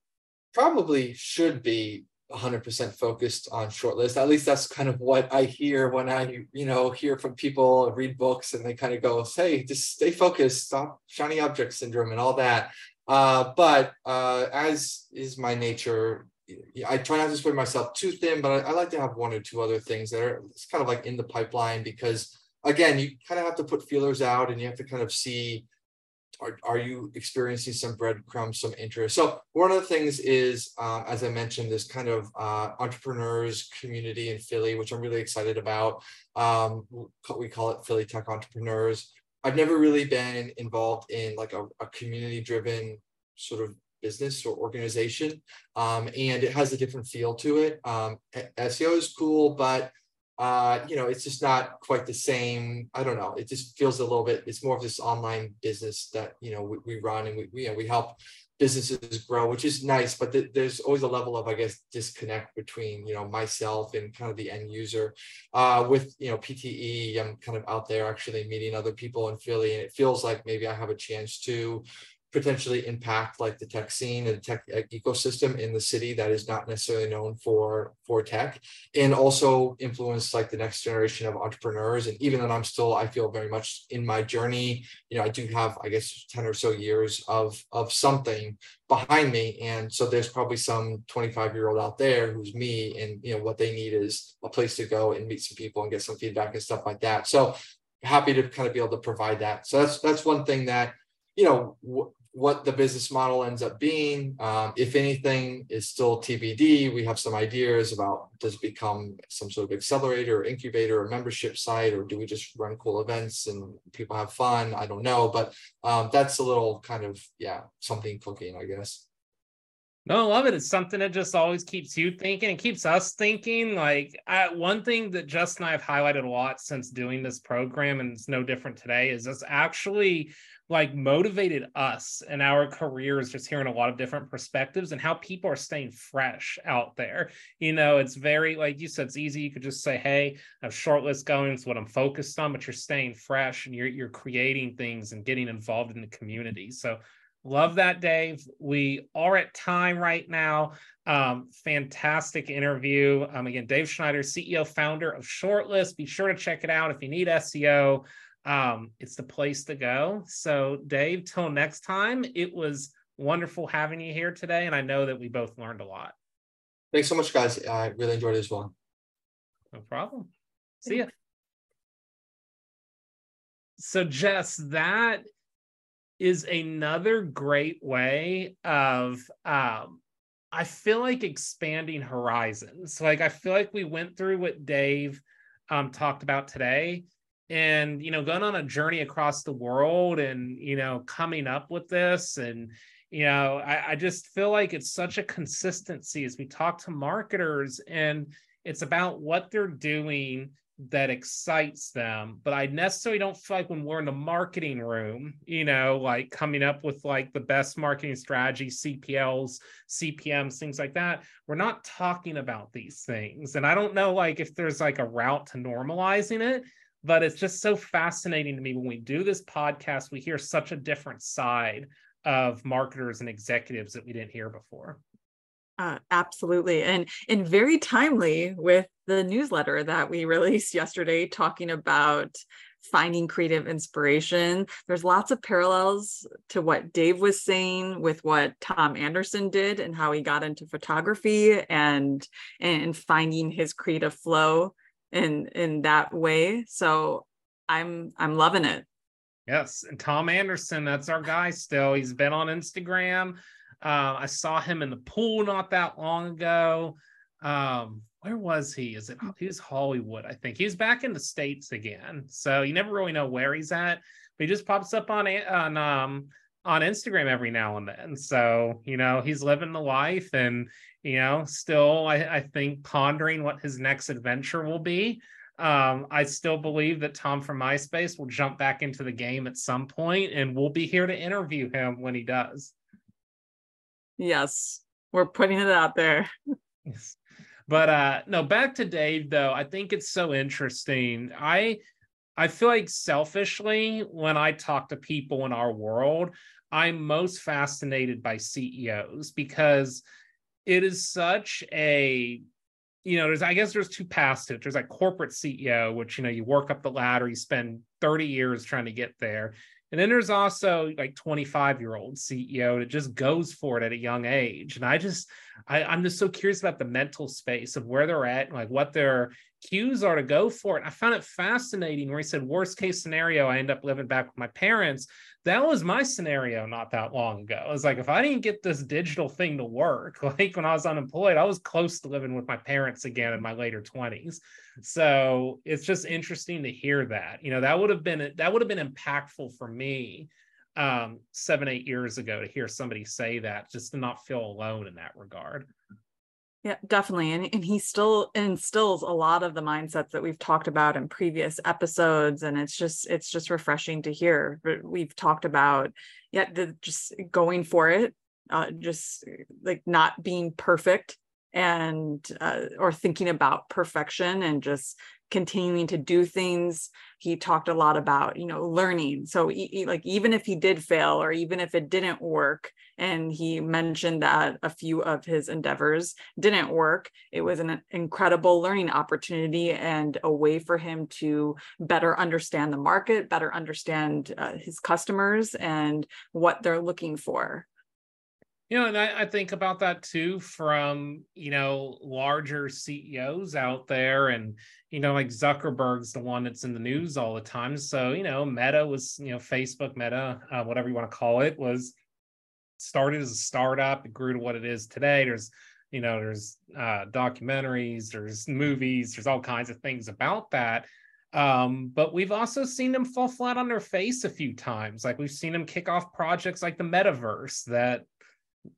probably should be 100% focused on shortlist at least that's kind of what i hear when i you know hear from people read books and they kind of go hey just stay focused stop shiny object syndrome and all that uh, but uh, as is my nature i try not to spread myself too thin but I, I like to have one or two other things that are it's kind of like in the pipeline because again you kind of have to put feelers out and you have to kind of see are, are you experiencing some breadcrumbs, some interest? So one of the things is, uh, as I mentioned, this kind of uh, entrepreneurs community in Philly, which I'm really excited about. Um, we call it Philly Tech Entrepreneurs. I've never really been involved in like a, a community driven sort of business or organization. Um, and it has a different feel to it. Um, SEO is cool, but uh, you know, it's just not quite the same. I don't know. It just feels a little bit. It's more of this online business that you know we, we run and we, we you know we help businesses grow, which is nice. But th- there's always a level of I guess disconnect between you know myself and kind of the end user. Uh, with you know PTE, I'm kind of out there actually meeting other people in Philly, and it feels like maybe I have a chance to potentially impact like the tech scene and tech ecosystem in the city that is not necessarily known for for tech. And also influence like the next generation of entrepreneurs. And even though i'm still i feel very much in my journey you know i do have i guess 10 or so years of of something behind me. And so there's probably some 25 year old out there who's me and you know what they need is a place to go and meet some people and get some feedback and stuff like that. So happy to kind of be able to provide that. So that's that's one thing that you know what the business model ends up being. Um, if anything, is still TBD. We have some ideas about does it become some sort of accelerator or incubator or membership site, or do we just run cool events and people have fun? I don't know, but um, that's a little kind of yeah something cooking, I guess. No, I love it. It's something that just always keeps you thinking and keeps us thinking. Like I, one thing that Justin and I have highlighted a lot since doing this program, and it's no different today, is it's actually like motivated us in our careers just hearing a lot of different perspectives and how people are staying fresh out there. You know it's very like you said it's easy. You could just say hey i have shortlist going. It's what i'm focused on but you're staying fresh and you're you're creating things and getting involved in the community. So love that dave. We are at time right now. Um, fantastic interview. Um, again dave schneider ceo founder of shortlist. Be sure to check it out if you need seo um, it's the place to go. So, Dave, till next time, it was wonderful having you here today. And I know that we both learned a lot. Thanks so much, guys. I really enjoyed it as well. No problem. See ya. So, Jess, that is another great way of um, I feel like expanding horizons. Like I feel like we went through what Dave um, talked about today, and you know going on a journey across the world and you know coming up with this. And you know I, I, just feel like it's such a consistency as we talk to marketers and it's about what they're doing that excites them. But i necessarily don't feel like when we're in the marketing room you know like coming up with like the best marketing strategy cpls cpms things like that we're not talking about these things. And i don't know like if there's like a route to normalizing it but it's just so fascinating to me when we do this podcast we hear such a different side of marketers and executives that we didn't hear before Uh, absolutely. And and very timely with the newsletter that we released yesterday talking about finding creative inspiration. There's lots of parallels to what Dave was saying with what Tom Anderson did and how he got into photography and and finding his creative flow in in that way. So I'm I'm loving it. Yes, and Tom Anderson, that's our guy still. He's been on Instagram. Uh, I saw him in the pool not that long ago. Um, where was he? Is it he was Hollywood? I think he's back in the states again. So you never really know where he's at, but he just pops up on on um on Instagram every now and then. So you know he's living the life, and you know still I, I think pondering what his next adventure will be. Um, I still believe that Tom from MySpace will jump back into the game at some point, and we'll be here to interview him when he does. Yes, we're putting it out there. Yes. But uh no, back to Dave though. I think it's so interesting. I I feel like selfishly when I talk to people in our world, I'm most fascinated by CEOs because it is such a you know, there's I guess there's two paths to it. There's like corporate CEO, which you know you work up the ladder, you spend 30 years trying to get there. And then there's also like 25 year old CEO that just goes for it at a young age. And I just, I, I'm just so curious about the mental space of where they're at, and like what their cues are to go for it. I found it fascinating where he said, worst case scenario, I end up living back with my parents that was my scenario not that long ago. I was like, if I didn't get this digital thing to work, like when I was unemployed, I was close to living with my parents again in my later 20s. So it's just interesting to hear that. You know, that would have been that would have been impactful for me um, seven, eight years ago to hear somebody say that, just to not feel alone in that regard. Yeah, definitely. And, and he still instills a lot of the mindsets that we've talked about in previous episodes. And it's just, it's just refreshing to hear. But We've talked about, yeah, the, just going for it, uh, just like not being perfect and, uh, or thinking about perfection and just continuing to do things. He talked a lot about you know learning. So he, like even if he did fail or even if it didn't work and he mentioned that a few of his endeavors didn't work it was an incredible learning opportunity and a way for him to better understand the market better understand uh, his customers and what they're looking for you know, and I, I, think about that too from, you know, larger CEOs out there. And, you know, like Zuckerberg's the one that's in the news all the time. So, you know, Meta was, you know, Facebook, Meta, uh, whatever you want to call it, was started as a startup. It grew to what it is today. There's, you know, there's uh, documentaries, there's movies, there's all kinds of things about that. Um, but we've also seen them fall flat on their face a few times. Like we've seen them kick off projects like the metaverse that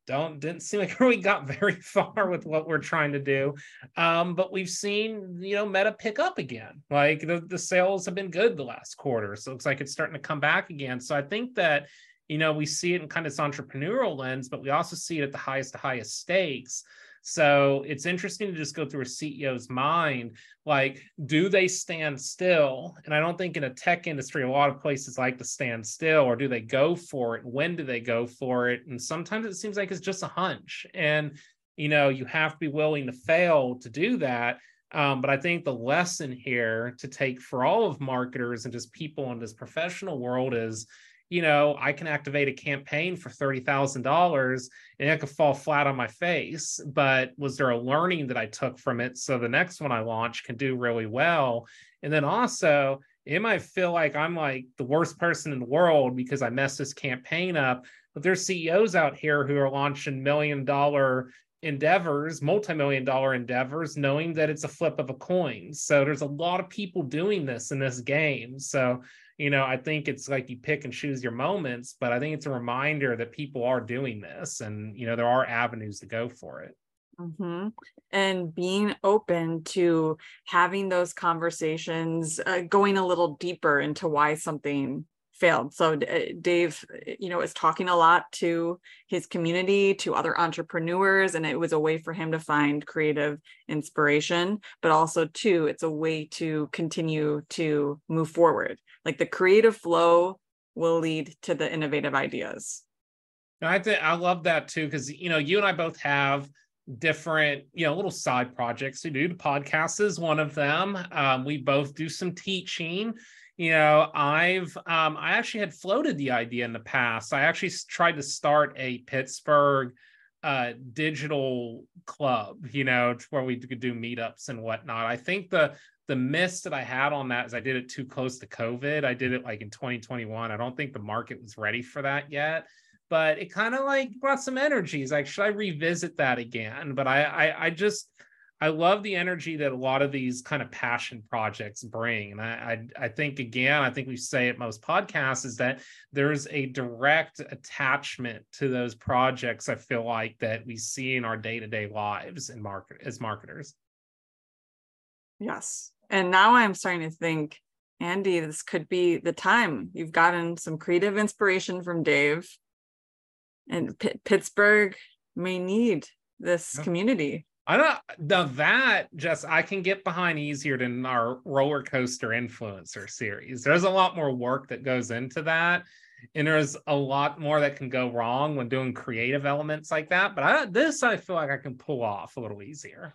don't didn't seem like we got very far with what we're trying to do. Um, but we've seen you know meta pick up again. Like the, the sales have been good the last quarter so it looks like it's starting to come back again. So i think that you know we see it in kind of this entrepreneurial lens but we also see it at the highest to highest stakes so it's interesting to just go through a CEO's mind. Like, do they stand still? And I don't think in a tech industry, a lot of places like to stand still, or do they go for it? When do they go for it? And sometimes it seems like it's just a hunch. And, you know, you have to be willing to fail to do that. Um, but I think the lesson here to take for all of marketers and just people in this professional world is you know, I can activate a campaign for $30,000 and it could fall flat on my face. But was there a learning that I took from it? So the next one I launch can do really well. And then also, it might feel like I'm like the worst person in the world because I messed this campaign up. But there's CEOs out here who are launching million dollar endeavors, multi-million dollar endeavors, knowing that it's a flip of a coin. So there's a lot of people doing this in this game. So you know, I think it's like you pick and choose your moments, but I think it's a reminder that people are doing this and, you know, there are avenues to go for it. Mm-hmm. And being open to having those conversations, uh, going a little deeper into why something failed. So uh, Dave, you know, is talking a lot to his community, to other entrepreneurs, and it was a way for him to find creative inspiration, but also too, it's a way to continue to move forward like the creative flow will lead to the innovative ideas and i think i love that too because you know you and i both have different, you know, little side projects to do. The podcast is one of them. Um, we both do some teaching. You know, I've um, I actually had floated the idea in the past. I actually tried to start a Pittsburgh uh digital club you know where we could do meetups and whatnot i think the the miss that i had on that is i did it too close to covid i did it like in 2021 i don't think the market was ready for that yet but it kind of like brought some energy. energies like should i revisit that again but I, I i just I love the energy that a lot of these kind of passion projects bring. And I, I, I, think, again, I think we say at most podcasts is that there's a direct attachment to those projects. I feel like that we see in our day to day lives and market as marketers. Yes. And now I'm starting to think, Andy, this could be the time. You've gotten some creative inspiration from Dave, and P- Pittsburgh may need this yeah. community. I don't the that just I can get behind easier than our roller coaster influencer series. There's a lot more work that goes into that. And there's a lot more that can go wrong when doing creative elements like that. But I, this I feel like I can pull off a little easier.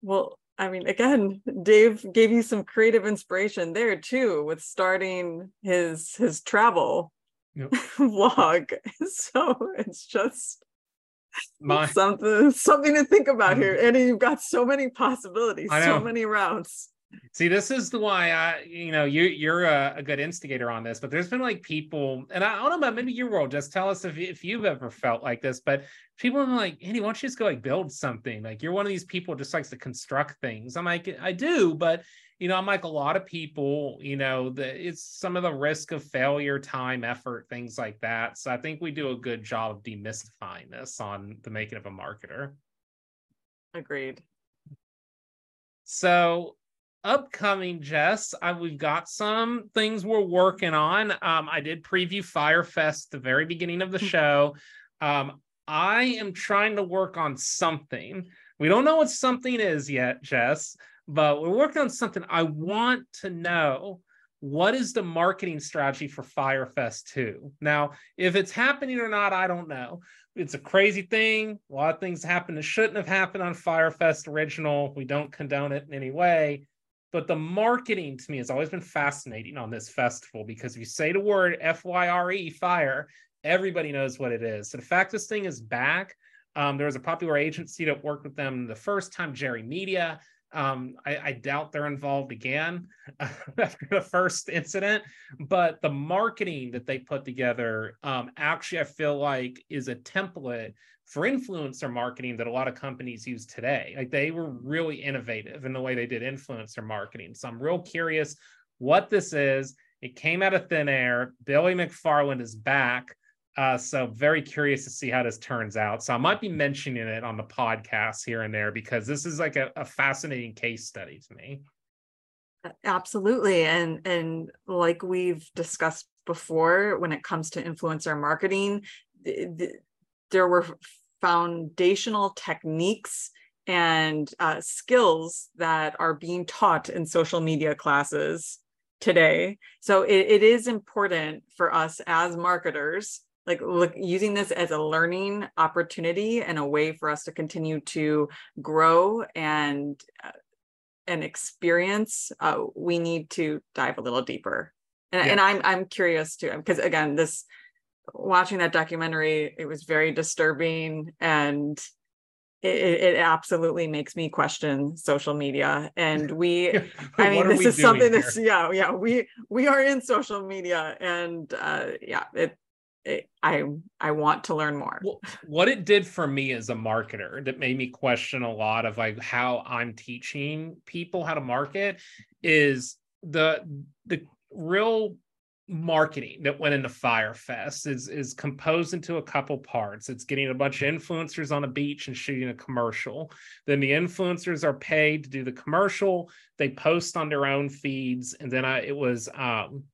Well, I mean, again, Dave gave you some creative inspiration there too with starting his his travel yep. vlog. So it's just my something something to think about here um, and you've got so many possibilities so many routes see this is the why i you know you you're a, a, good instigator on this but there's been like people and i don't know about maybe your world just tell us if, if you've ever felt like this but people are like andy why don't you just go like build something like you're one of these people just likes to construct things i'm like i do but you know, I'm like a lot of people, you know, the, it's some of the risk of failure, time, effort, things like that. So I think we do a good job of demystifying this on the making of a marketer. Agreed. So upcoming, Jess, I, we've got some things we're working on. Um, I did preview Fyre Fest the very beginning of the show. Um, I am trying to work on something. We don't know what something is yet, Jess but we're working on something. I want to know what is the marketing strategy for Fyre Fest 2? Now, if it's happening or not, I don't know. It's a crazy thing. A lot of things happen that shouldn't have happened on Fyre Fest original. We don't condone it in any way. But the marketing to me has always been fascinating on this festival because if you say the word F Y R E, fire, everybody knows what it is. So the fact this thing is back, um, there was a popular agency that worked with them the first time, Jerry Media. Um, I, I, doubt they're involved again after the first incident, but the marketing that they put together um, actually, I feel like, is a template for influencer marketing that a lot of companies use today. Like they were really innovative in the way they did influencer marketing. So I'm real curious what this is. It came out of thin air. Billy McFarland is back. Uh, so very curious to see how this turns out. So I might be mentioning it on the podcast here and there because this is like a, a fascinating case study to me. Absolutely, and and like we've discussed before, when it comes to influencer marketing, th- th- there were foundational techniques and uh, skills that are being taught in social media classes today. So it, it is important for us as marketers like look using this as a learning opportunity and a way for us to continue to grow and uh, and experience uh, we need to dive a little deeper and, yeah. and i'm i'm curious too because again this watching that documentary it was very disturbing and it, it absolutely makes me question social media and we i mean this is something here? that's yeah yeah we we are in social media and uh yeah it I I want to learn more. Well, what it did for me as a marketer that made me question a lot of like how I'm teaching people how to market is the the real marketing that went into Fyre Fest is is composed into a couple parts. It's getting a bunch of influencers on a beach and shooting a commercial. Then the influencers are paid to do the commercial. They post on their own feeds, and then I, it was um,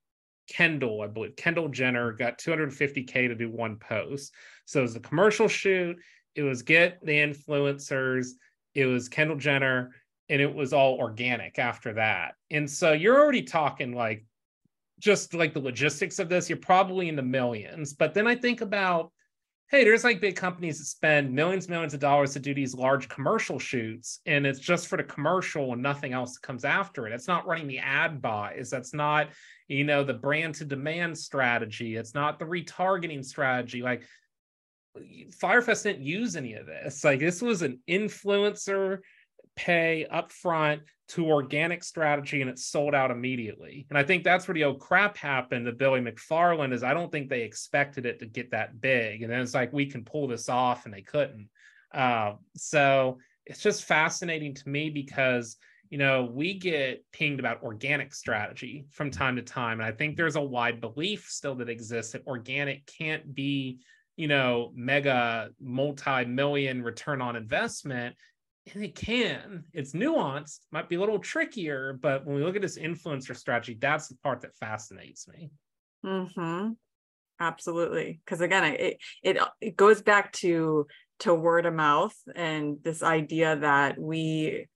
Kendall, I believe. Kendall Jenner got 250K to do one post. So it was a commercial shoot. It was get the influencers. It was Kendall Jenner. And it was all organic after that. And so you're already talking like just like the logistics of this, you're probably in the millions. But then I think about hey, there's like big companies that spend millions, millions of dollars to do these large commercial shoots, and it's just for the commercial and nothing else comes after it. It's not running the ad buys. That's not, you know, the brand to demand strategy. It's not the retargeting strategy. Like Fyre Fest didn't use any of this. Like this was an influencer pay upfront to organic strategy and it sold out immediately. And I think that's where the old crap happened to Billy McFarland is I don't think they expected it to get that big. And then it's like we can pull this off and they couldn't. Uh, so it's just fascinating to me because you know we get pinged about organic strategy from time to time and i think there's a wide belief still that exists that organic can't be you know mega multi-million return on investment it can. It's nuanced, might be a little trickier, but when we look at this influencer strategy, that's the part that fascinates me. Hmm. Absolutely, because again, it it it goes back to to word of mouth and this idea that we,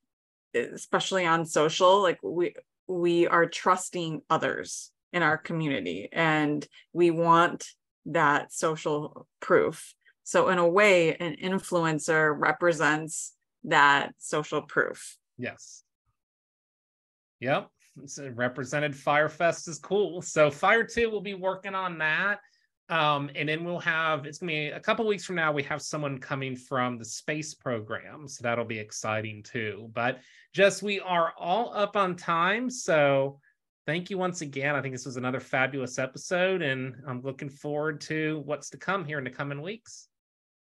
especially on social, like we we are trusting others in our community, and we want that social proof. So in a way, an influencer represents that social proof. Yes. Yep. So represented Fyre Fest is cool. So Fire 2 will be working on that. Um, and then we'll have it's gonna be a couple weeks from now. We have someone coming from the space program, so that'll be exciting too. But just we are all up on time, so thank you once again. I think this was another fabulous episode, and I'm looking forward to what's to come here in the coming weeks.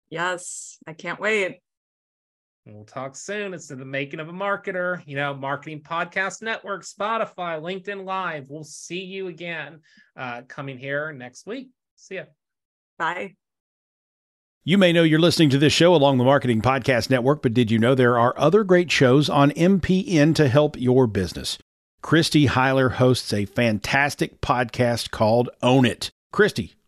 Yes, I can't wait. We'll talk soon. It's the making of a marketer, you know, marketing podcast network, Spotify, LinkedIn Live. We'll see you again uh, coming here next week. See ya. Bye. You may know you're listening to this show along the Marketing Podcast Network, but did you know there are other great shows on MPN to help your business? Christy Heiler hosts a fantastic podcast called Own It. Christy,